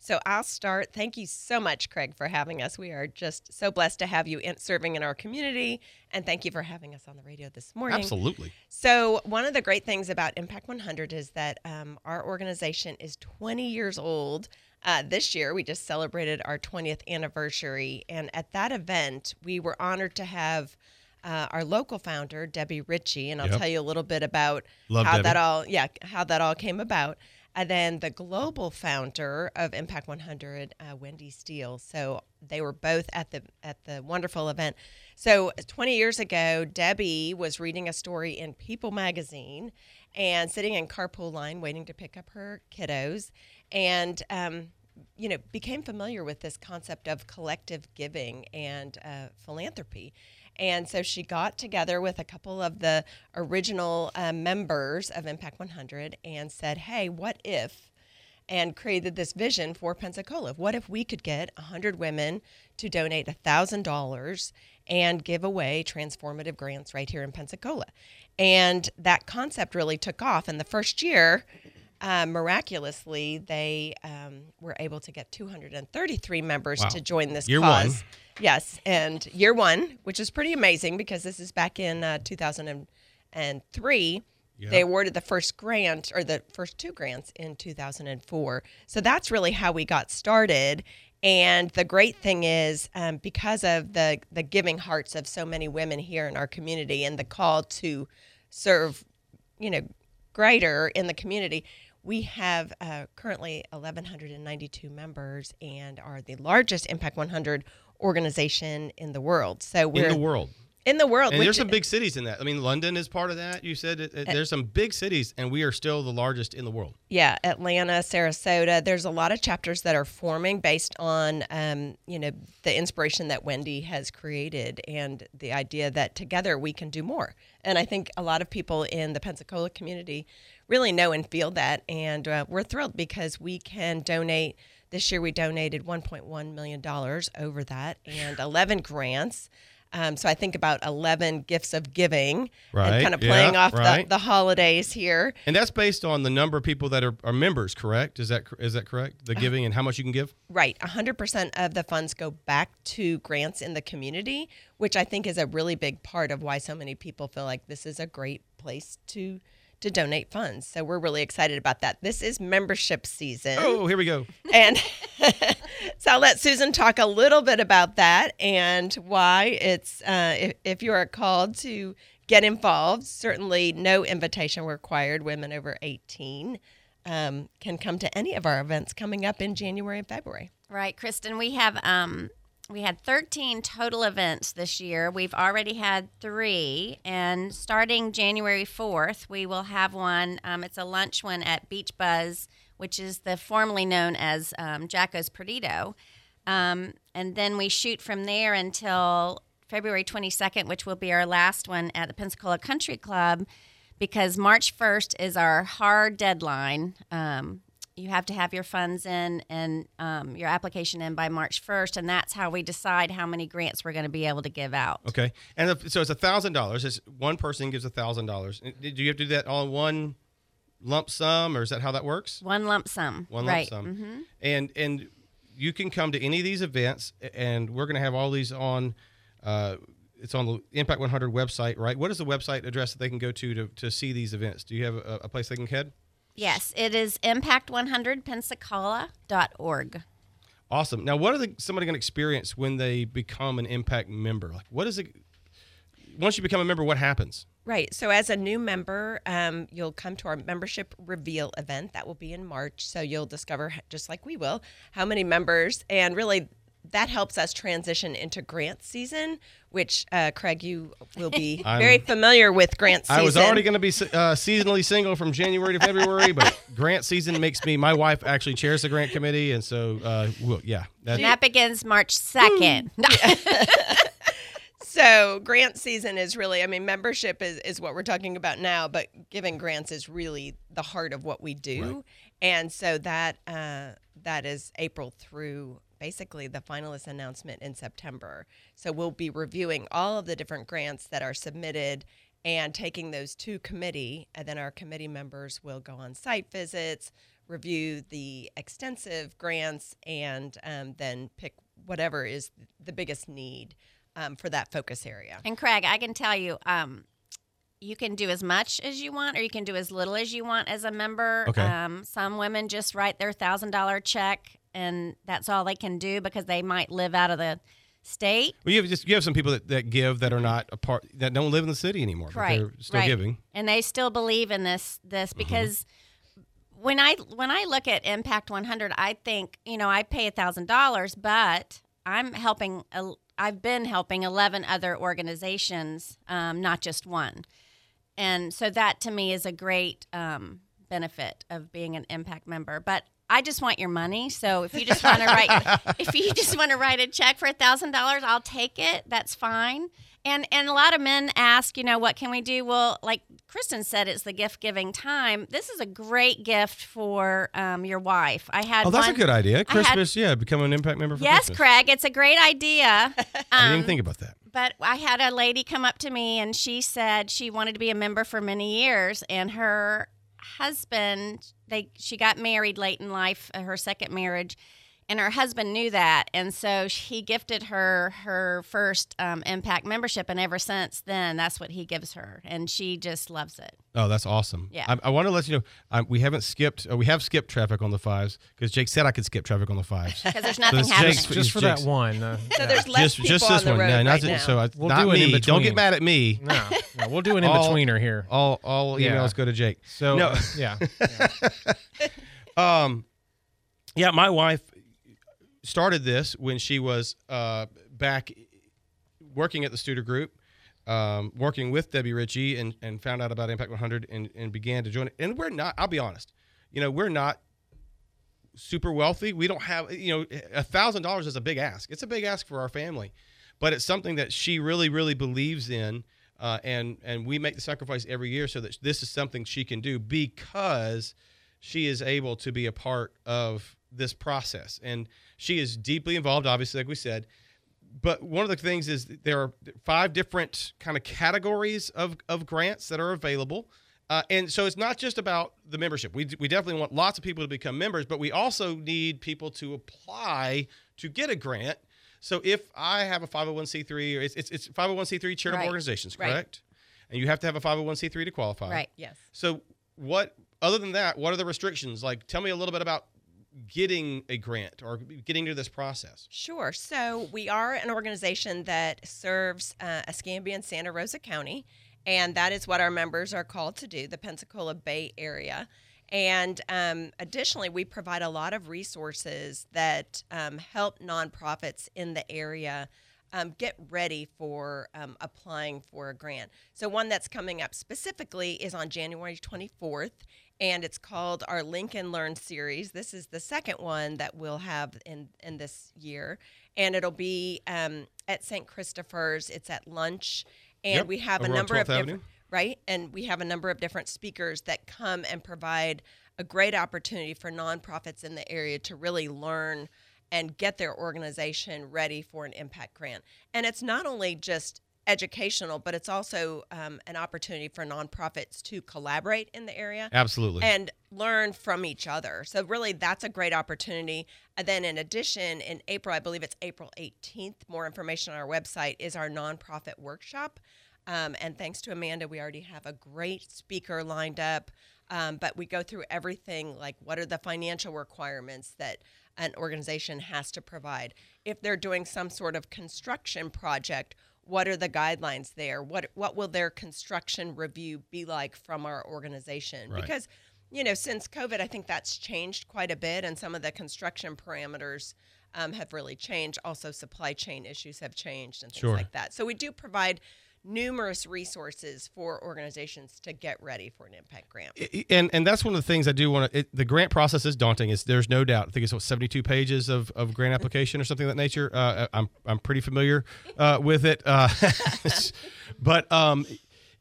Speaker 32: So I'll start. Thank you so much, Craig, for having us. We are just so blessed to have you in, serving in our community, and thank you for having us on the radio this morning.
Speaker 8: Absolutely.
Speaker 32: So one of the great things about Impact 100 is that um, our organization is 20 years old. Uh, this year, we just celebrated our 20th anniversary, and at that event, we were honored to have. Uh, our local founder, Debbie Ritchie, and I'll
Speaker 8: Yep.
Speaker 32: tell you a little bit about
Speaker 8: Love
Speaker 32: how
Speaker 8: Debbie.
Speaker 32: that all, yeah, how that all came about. And then the global founder of Impact 100, uh, Wendy Steele. So they were both at the at the wonderful event. So 20 years ago, Debbie was reading a story in People magazine and sitting in carpool line waiting to pick up her kiddos, and um, you know became familiar with this concept of collective giving and uh, philanthropy. And so she got together with a couple of the original uh, members of Impact 100 and said, "Hey, what if?" and created this vision for Pensacola. What if we could get 100 women to donate $1,000 and give away transformative grants right here in Pensacola? And that concept really took off. And the first year, uh, miraculously, they um, were able to get 233 members
Speaker 8: Wow.
Speaker 32: to join this
Speaker 8: Year
Speaker 32: cause.
Speaker 8: one.
Speaker 32: Yes, and year one, which is pretty amazing because this is back in uh, 2003.
Speaker 8: Yeah.
Speaker 32: They awarded the first grant or the first two grants in 2004. So that's really how we got started. And the great thing is, um, because of the the giving hearts of so many women here in our community and the call to serve, you know, greater in the community, we have uh, currently 1,192 members and are the largest Impact 100 organization in the world. So we're
Speaker 8: in the world.
Speaker 32: In the world,
Speaker 8: And
Speaker 32: which-
Speaker 8: there's some big cities in that. I mean, London is part of that. You said it, it- there's some big cities, and we are still the largest in the world.
Speaker 32: Yeah, Atlanta, Sarasota. There's a lot of chapters that are forming based on, um, you know, the inspiration that Wendy has created and the idea that together we can do more. And I think a lot of people in the Pensacola community really know and feel that. And uh, we're thrilled because we can donate. This year we donated $1.1 million over that and 11 grants. Um, so I think about 11 gifts of giving
Speaker 8: Right,
Speaker 32: and kind of
Speaker 8: yeah,
Speaker 32: playing off
Speaker 8: right.
Speaker 32: the, the holidays here.
Speaker 8: And that's based on the number of people that are, are members, correct? Is that is that correct? The giving and how much you can give?
Speaker 32: Right. 100% of the funds go back to grants in the community, which I think is a really big part of why so many people feel like this is a great place to to donate funds. So we're really excited about that. This is membership season.
Speaker 8: Oh, here we go.
Speaker 32: And [laughs] so I'll let Susan talk a little bit about that and why it's, uh, if, if you are called to get involved, certainly no invitation required. Women over 18 um, can come to any of our events coming up in January and February.
Speaker 33: Right, Kristin. We have um, we had 13 total events this year. We've already had three, and starting January 4th, we will have one. Um, it's a lunch one at Beach Buzz, which is the formerly known as um, Jacko's Perdido. Um, and then we shoot from there until February 22nd, which will be our last one at the Pensacola Country Club, because March 1st is our hard deadline. Um, you have to have your funds in and um, your application in by March 1st, and that's how we decide how many grants we're going to be able to give out.
Speaker 8: Okay. And if, so it's a thousand dollars. It's one person gives a thousand dollars. Do you have to do that all in one lump sum, or is that how that works?
Speaker 33: One lump sum.
Speaker 8: One
Speaker 33: right.
Speaker 8: lump sum.
Speaker 33: Mhm.
Speaker 8: And and you can come to any of these events, and we're going to have all these on. Uh, it's on the Impact 100 website, right? What is the website address that they can go to to, to see these events? Do you have a, a place they can head?
Speaker 33: Yes, it is impact100pensacola.org.
Speaker 8: Awesome. Now, what are the, somebody going to experience when they become an Impact member? Like, what is it? once you become a member, what happens?
Speaker 32: Right. So, as a new member, um, you'll come to our membership reveal event. That will be in March. So, you'll discover, just like we will, how many members. And really, that helps us transition into grant season, which, uh, Craig, you will be [laughs] very familiar with grant season.
Speaker 8: I was already going to be uh, seasonally single from January to February, but [laughs] grant season makes me. My wife actually chairs the grant committee, and so uh, well, yeah,
Speaker 33: And that begins March 2nd. [laughs]
Speaker 32: So grant season is really, I mean, membership is, is what we're talking about now, but giving grants is really the heart of what we do. And so that uh, that is April through basically the finalist announcement in September. So we'll be reviewing all of the different grants that are submitted and taking those to committee, and then our committee members will go on site visits, review the extensive grants, and um, then pick whatever is the biggest need um, for that focus area.
Speaker 33: And Craig, I can tell you, um, you can do as much as you want, or you can do as little as you want as a member.
Speaker 8: Okay.
Speaker 33: Um, some women just write their thousand dollar check, and that's all they can do because they might live out of the state.
Speaker 8: Well, you have just you have some people that, that give that are not a part that don't live in the city anymore, but
Speaker 33: right
Speaker 8: they're still
Speaker 33: right.
Speaker 8: giving.
Speaker 33: and they still believe in this this
Speaker 8: Mm-hmm.
Speaker 33: because when i when i look at impact 100 i think you know i pay a thousand dollars but i'm helping a- i've been helping 11 other organizations um, not just one and so that to me is a great um, benefit of being an impact member but I just want your money. So if you just want to write, [laughs] if you just want to write a check for a thousand dollars, I'll take it. That's fine. And and a lot of men ask, you know, what can we do? Well, like Kristin said, it's the gift giving time. This is a great gift for um, your wife. I had.
Speaker 8: Oh, that's
Speaker 33: one-
Speaker 8: a good idea.
Speaker 33: I had-
Speaker 8: Christmas, yeah, become an impact member for
Speaker 33: yes,
Speaker 8: Christmas.
Speaker 33: Craig, it's a great idea. [laughs]
Speaker 8: I didn't
Speaker 33: Um,
Speaker 8: even think about that.
Speaker 33: but I had a lady come up to me and she said she wanted to be a member for many years and her husband they she got married late in life uh, her second marriage and her husband knew that and so he gifted her her first um, impact membership and ever since then that's what he gives her and she just loves it
Speaker 8: Oh, that's awesome.
Speaker 33: Yeah.
Speaker 8: I, I want to let you know um, we haven't skipped. Uh, we have skipped traffic on the fives because Jake said I could skip traffic on the fives
Speaker 33: because there's [laughs] nothing
Speaker 8: it's
Speaker 33: happening.
Speaker 8: Jake's-
Speaker 9: Just
Speaker 8: it's
Speaker 9: for that one. uh,
Speaker 32: So
Speaker 9: yeah.
Speaker 32: there's less
Speaker 8: just
Speaker 32: people
Speaker 8: just
Speaker 32: on
Speaker 8: this
Speaker 32: the
Speaker 8: one.
Speaker 32: road
Speaker 8: No, not
Speaker 32: right
Speaker 8: th-
Speaker 32: now.
Speaker 8: so I,
Speaker 9: We'll
Speaker 8: not
Speaker 9: do an
Speaker 8: me.
Speaker 9: in
Speaker 8: Don't get mad at me.
Speaker 9: No, no, we'll do an in [laughs]
Speaker 8: All-
Speaker 9: betweener here.
Speaker 8: All all
Speaker 9: Yeah.
Speaker 8: emails go to Jake.
Speaker 9: So
Speaker 8: no.
Speaker 9: uh, yeah, [laughs]
Speaker 8: um, yeah, my wife started this when she was uh, back working at the Studer Group, um, working with Debbie Ritchie, and, and found out about Impact 100 and, and began to join it. And we're not, I'll be honest, you know, we're not super wealthy. We don't have, you know, a thousand dollars is a big ask. It's a big ask for our family, but it's something that she really, really believes in. Uh, and and we make the sacrifice every year so that this is something she can do because she is able to be a part of this process and she is deeply involved obviously like we said but one of the things is there are five different kind of categories of, of grants that are available uh, and so it's not just about the membership we, we definitely want lots of people to become members but we also need people to apply to get a grant so if i have a 501c3 or it's, it's, it's 501c3 charitable
Speaker 33: Right.
Speaker 8: organizations
Speaker 33: Right.
Speaker 8: correct and you have to have a 501c3 to qualify
Speaker 33: right
Speaker 32: Yes.
Speaker 8: so what other than that, what are the restrictions? Like tell me a little bit about getting a grant or getting to this process.
Speaker 32: Sure. So we are an organization that serves uh, Escambia and Santa Rosa County, and that is what our members are called to do, the Pensacola Bay Area. And um, additionally, we provide a lot of resources that um, help nonprofits in the area um, get ready for um, applying for a grant. So, one that's coming up specifically is on January 24th, and it's called our Link and Learn series. This is the second one that we'll have in, in this year, and it'll be um, at St. Christopher's. It's at lunch, and
Speaker 8: Yep,
Speaker 32: we have a number of
Speaker 8: Avenue.
Speaker 32: different right? And we have a number of different speakers that come and provide a great opportunity for nonprofits in the area to really learn and get their organization ready for an impact grant. And it's not only just educational, but it's also um, an opportunity for nonprofits to collaborate in the area.
Speaker 8: Absolutely.
Speaker 32: And learn from each other. So, really, that's a great opportunity. And then, in addition, in April, I believe it's April 18th, more information on our website is our nonprofit workshop. Um, and thanks to Amanda, we already have a great speaker lined up. Um, but we go through everything like what are the financial requirements that an organization has to provide. If they're doing some sort of construction project, what are the guidelines there? What what will their construction review be like from our organization?
Speaker 8: Right.
Speaker 32: Because you know, since COVID, I think that's changed quite a bit, and some of the construction parameters um, have really changed. Also, supply chain issues have changed and things
Speaker 8: Sure.
Speaker 32: like that. So we do provide numerous resources for organizations to get ready for an impact grant.
Speaker 8: and and that's one of the things I do want to. The grant process is daunting. Is there's no doubt. I think it's what 72 pages of, of grant [laughs] application or something of that nature. Uh, I'm I'm pretty familiar uh, with it, uh, [laughs] but um,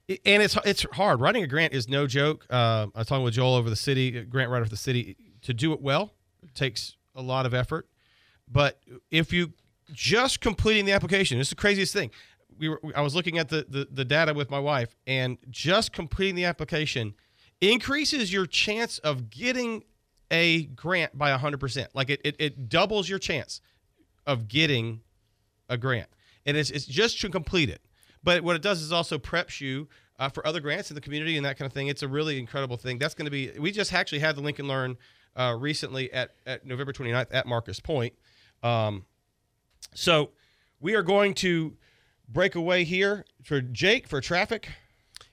Speaker 8: and it's it's hard. Writing a grant is no joke. Uh, I was talking with Joel over the city grant writer for the city. To do it well takes a lot of effort, but if you just completing the application, it's the craziest thing. We were, I was looking at the, the the data with my wife, and just completing the application increases your chance of getting a grant by 100%. Like it, it, it doubles your chance of getting a grant. And it's, it's just to complete it. But what it does is also preps you uh, for other grants in the community and that kind of thing. It's a really incredible thing. That's going to be, we just actually had the Link and Learn uh, recently at, at November 29th at Marcus Pointe. Um, so we are going to break away here for Jake for traffic.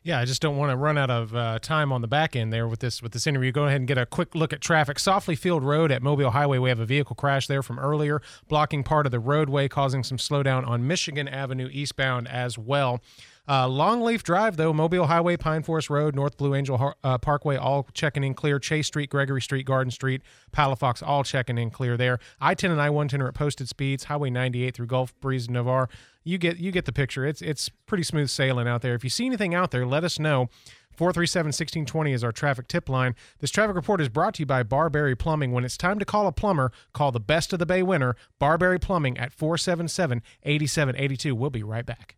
Speaker 9: Yeah, I just don't want to run out of uh, time on the back end there with this with this interview. Go ahead and get a quick look at traffic. Saufley Field Road at Mobile Highway, we have a vehicle crash there from earlier, blocking part of the roadway, causing some slowdown on Michigan Avenue eastbound as well. Uh, Longleaf Drive, though, Mobile Highway, Pine Forest Road, North Blue Angel uh, Parkway, all checking in clear. Chase Street, Gregory Street, Garden Street, Palafox, all checking in clear there. I 10 and I 110 are at posted speeds. Highway 98 through Gulf Breeze, Navarre. You get you get the picture. It's it's pretty smooth sailing out there. If you see anything out there, let us know. 437 1620 is our traffic tip line. This traffic report is brought to you by Barberry Plumbing. When it's time to call a plumber, call the best of the Bay winner, Barberry Plumbing at 477 8782. We'll be right back.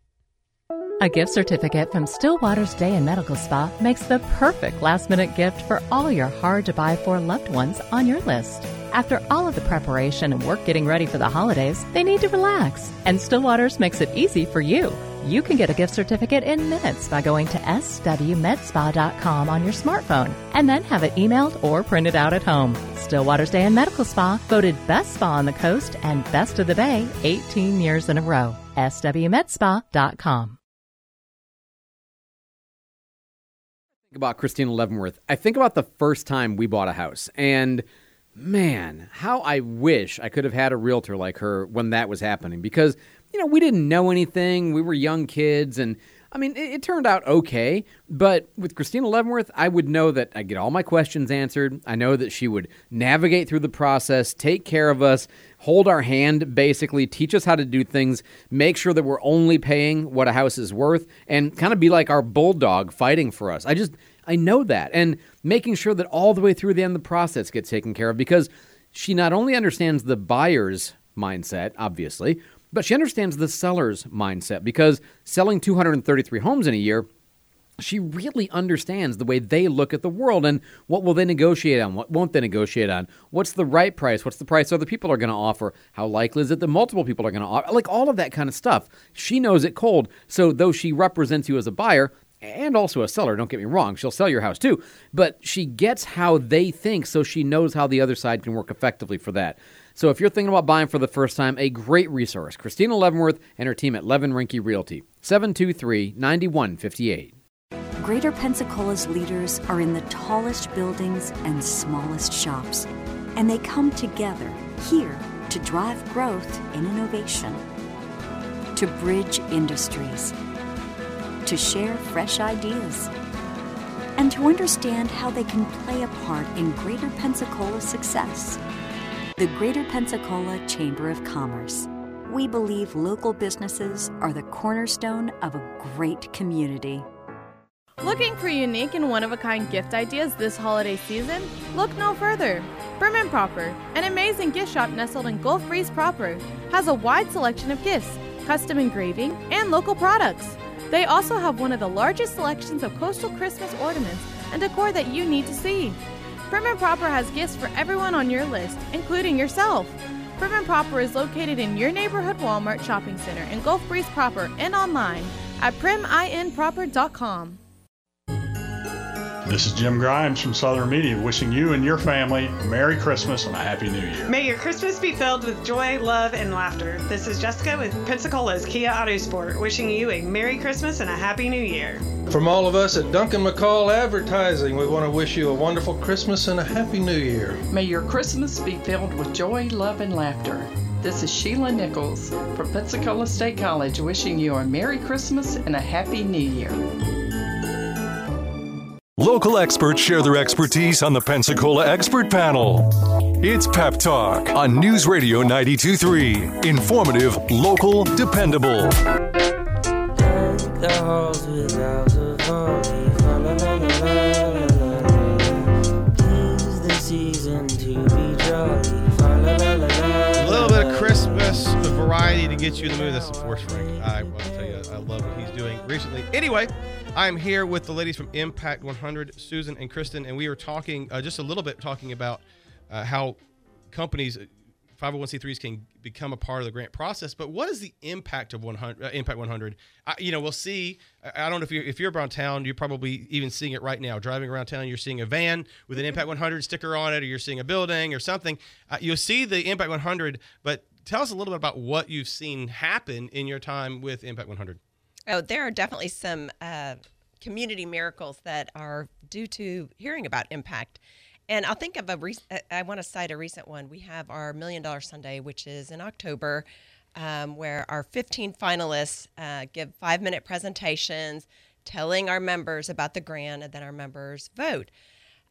Speaker 27: A gift certificate from Stillwater's Day and Medical Spa makes the perfect last minute gift for all your hard to buy for loved ones on your list. After all of the preparation and work getting ready for the holidays, they need to relax. And Stillwater's makes it easy for you. You can get a gift certificate in minutes by going to swmedspa.com on your smartphone and then have it emailed or printed out at home. Stillwater's Day and Medical Spa voted Best Spa on the Coast and Best of the Bay 18 years in a row. swmedspa.com.
Speaker 13: about Christina Leavenworth, I think about the first time we bought a house. And man, how I wish I could have had a realtor like her when that was happening because, you know, we didn't know anything. We were young kids. And I mean, it, it turned out okay. But with Christina Leavenworth, I would know that I'd get all my questions answered. I know that she would navigate through the process, take care of us, hold our hand, basically, teach us how to do things, make sure that we're only paying what a house is worth, and kind of be like our bulldog fighting for us. I just, I know that. And making sure that all the way through the end the process gets taken care of because she not only understands the buyer's mindset, obviously, but she understands the seller's mindset because selling 233 homes in a year she really understands the way they look at the world and what will they negotiate on, what won't they negotiate on, what's the right price, what's the price other people are going to offer, how likely is it that multiple people are going to offer, like all of that kind of stuff. She knows it cold. So though she represents you as a buyer and also a seller, don't get me wrong, she'll sell your house too, but she gets how they think so she knows how the other side can work effectively for that. So if you're thinking about buying for the first time, a great resource, Christina Leavenworth and her team at Levin Rinke Realty, 723 9158.
Speaker 34: Greater Pensacola's leaders are in the tallest buildings and smallest shops, and they come together here to drive growth and innovation, to bridge industries, to share fresh ideas, and to understand how they can play a part in Greater Pensacola's success. The Greater Pensacola Chamber of Commerce. We believe local businesses are the cornerstone of a great community.
Speaker 35: Looking for unique and one of a kind gift ideas this holiday season? Look no further. Prim and Proper, an amazing gift shop nestled in Gulf Breeze proper, has a wide selection of gifts, custom engraving, and local products. They also have one of the largest selections of coastal Christmas ornaments and decor that you need to see. Prim and Proper has gifts for everyone on your list, including yourself. Prim and Proper is located in your neighborhood Walmart shopping center in Gulf Breeze proper and online at priminproper.com.
Speaker 36: This is Jim Grimes from Southern Media wishing you and your family a Merry Christmas and a Happy New Year.
Speaker 37: May your Christmas be filled with joy, love, and laughter. This is Jessica with Pensacola's Kia Autosport wishing you a Merry Christmas and a Happy New Year.
Speaker 38: From all of us at Duncan McCall Advertising, we want to wish you a wonderful Christmas and a Happy New Year.
Speaker 39: May your Christmas be filled with joy, love, and laughter. This is Sheila Nichols from Pensacola State College wishing you a Merry Christmas and a Happy New Year.
Speaker 40: Local experts share their expertise on the Pensacola Expert Panel. It's Pep Talk on News Radio 923. Informative, local, dependable.
Speaker 41: To
Speaker 8: Christmas variety to get you in the mood. That's the Force Frank. I will tell you, I love what he's doing recently. Anyway, I am here with the ladies from Impact 100, Susan and Kristin, and we are talking uh, just a little bit talking about uh, how companies, 501c3s, can become a part of the grant process. But what is the impact of 100, uh, Impact 100? I, you know, we'll see. I, I don't know if you're if you're around town, you're probably even seeing it right now. Driving around town, you're seeing a van with an Impact 100 sticker on it, or you're seeing a building or something. Uh, you'll see the Impact 100, but tell us a little bit about what you've seen happen in your time with Impact 100.
Speaker 32: Oh, there are definitely some uh, community miracles that are due to hearing about impact. And I'll think of a. Re- I want to cite a recent one. We have our Million Dollar Sunday, which is in October, um, where our 15 finalists uh, give five minute presentations telling our members about the grant, and then our members vote.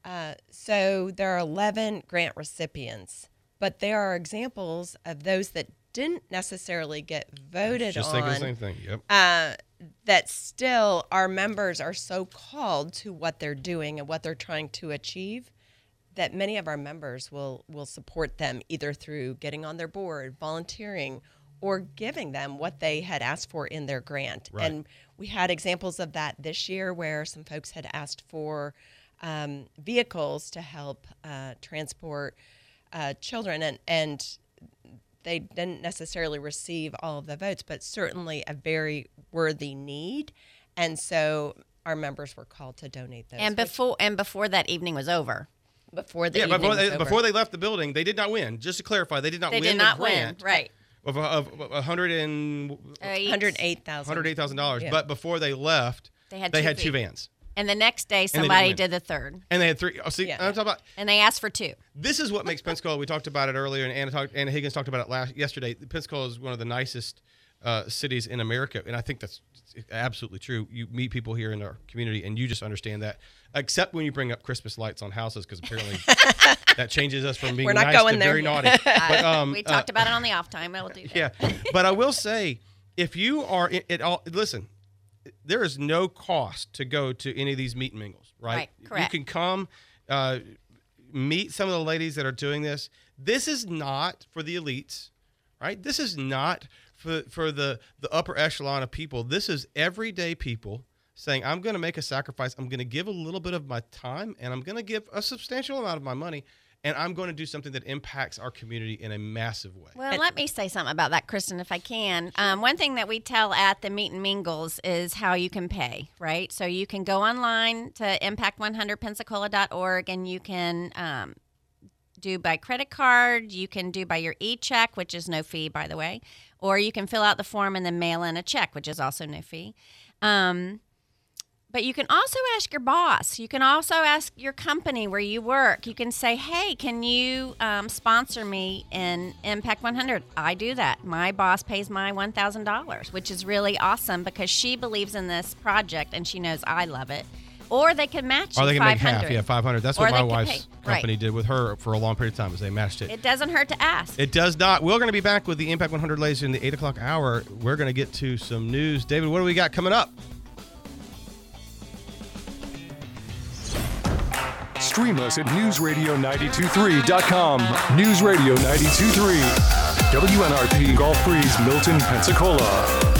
Speaker 32: Uh, so there are 11 grant recipients, but there are examples of those that didn't necessarily get voted on.
Speaker 8: Just
Speaker 32: on.
Speaker 8: thinking the same thing. Yep.
Speaker 32: Uh, that still our members are so called to what they're doing and what they're trying to achieve that many of our members will will support them either through getting on their board, volunteering, or giving them what they had asked for in their grant.
Speaker 42: Right.
Speaker 32: And we had examples of that this year where some folks had asked for um, vehicles to help uh, transport uh, children, and and they didn't necessarily receive all of the votes, but certainly a very worthy need, and so our members were called to donate those.
Speaker 33: And
Speaker 32: which-
Speaker 33: before and before that evening was over.
Speaker 32: before the
Speaker 8: yeah,
Speaker 32: evening
Speaker 8: before
Speaker 32: was
Speaker 8: they,
Speaker 32: over.
Speaker 8: before they left the building, they did not win. Just to clarify, they did not
Speaker 33: They
Speaker 8: win They
Speaker 33: did
Speaker 8: the
Speaker 33: not win, right.
Speaker 8: Of, of, of a hundred and
Speaker 33: Eight.
Speaker 32: 108,000.
Speaker 8: hundred eight thousand dollars.
Speaker 32: Yeah.
Speaker 8: But before they left,
Speaker 33: They had
Speaker 8: they
Speaker 33: two
Speaker 8: had two vans,
Speaker 33: And the next day, somebody did the third.
Speaker 8: and they had three. Oh, see, I'm talking about.
Speaker 33: And they asked for two.
Speaker 8: This is what makes Pensacola. We talked about it earlier, and Anna, talked, Anna Higgins talked about it last yesterday. Pensacola is one of the nicest uh, cities in America, and I think that's absolutely true. You meet people here in our community, and you just understand that. Except when you bring up Christmas lights on houses, because apparently [laughs] that changes us from being
Speaker 32: We're not
Speaker 8: nice
Speaker 32: going
Speaker 8: to
Speaker 32: there.
Speaker 8: very naughty. [laughs] But, um,
Speaker 33: we
Speaker 8: uh,
Speaker 33: talked about it on the off time. I will do that. [laughs]
Speaker 8: yeah, but I will say, if you are it, it all listen, there is no cost to go to any of these meet and mingles, right?
Speaker 33: Right, correct.
Speaker 8: You can come, uh, meet some of the ladies that are doing this. This is not for the elites, right? This is not for for the the upper echelon of people. This is everyday people saying, "I'm going to make a sacrifice. I'm going to give a little bit of my time, and I'm going to give a substantial amount of my money." And I'm going to do something that impacts our community in a massive way.
Speaker 33: Well, let me say something about that, Kristin, if I can. Um, one thing that we tell at the meet and mingles is how you can pay, right? So you can go online to impact100pensacola.org and you can um, do by credit card, you can do by your e check, which is no fee, by the way, or you can fill out the form and then mail in a check, which is also no fee. Um, but you can also ask your boss. You can also ask your company where you work. You can say, hey, can you um, sponsor me in Impact 100? I do that. My boss pays my $1,000, which is really awesome because she believes in this project and she knows I love it. Or they can match
Speaker 8: Or they can make half. Yeah, 500. That's
Speaker 33: Or
Speaker 8: what my wife's
Speaker 33: pay-
Speaker 8: company
Speaker 33: right.
Speaker 8: did with her for a long period of time. Is they matched it.
Speaker 33: It doesn't hurt to ask.
Speaker 8: It does not. We're going to be back with the Impact 100 ladies in the eight o'clock hour. We're going to get to some news. David, what do we got coming up?
Speaker 40: Stream us at newsradio923.com. News Radio 923. WNRP Gulf Breeze, Milton, Pensacola.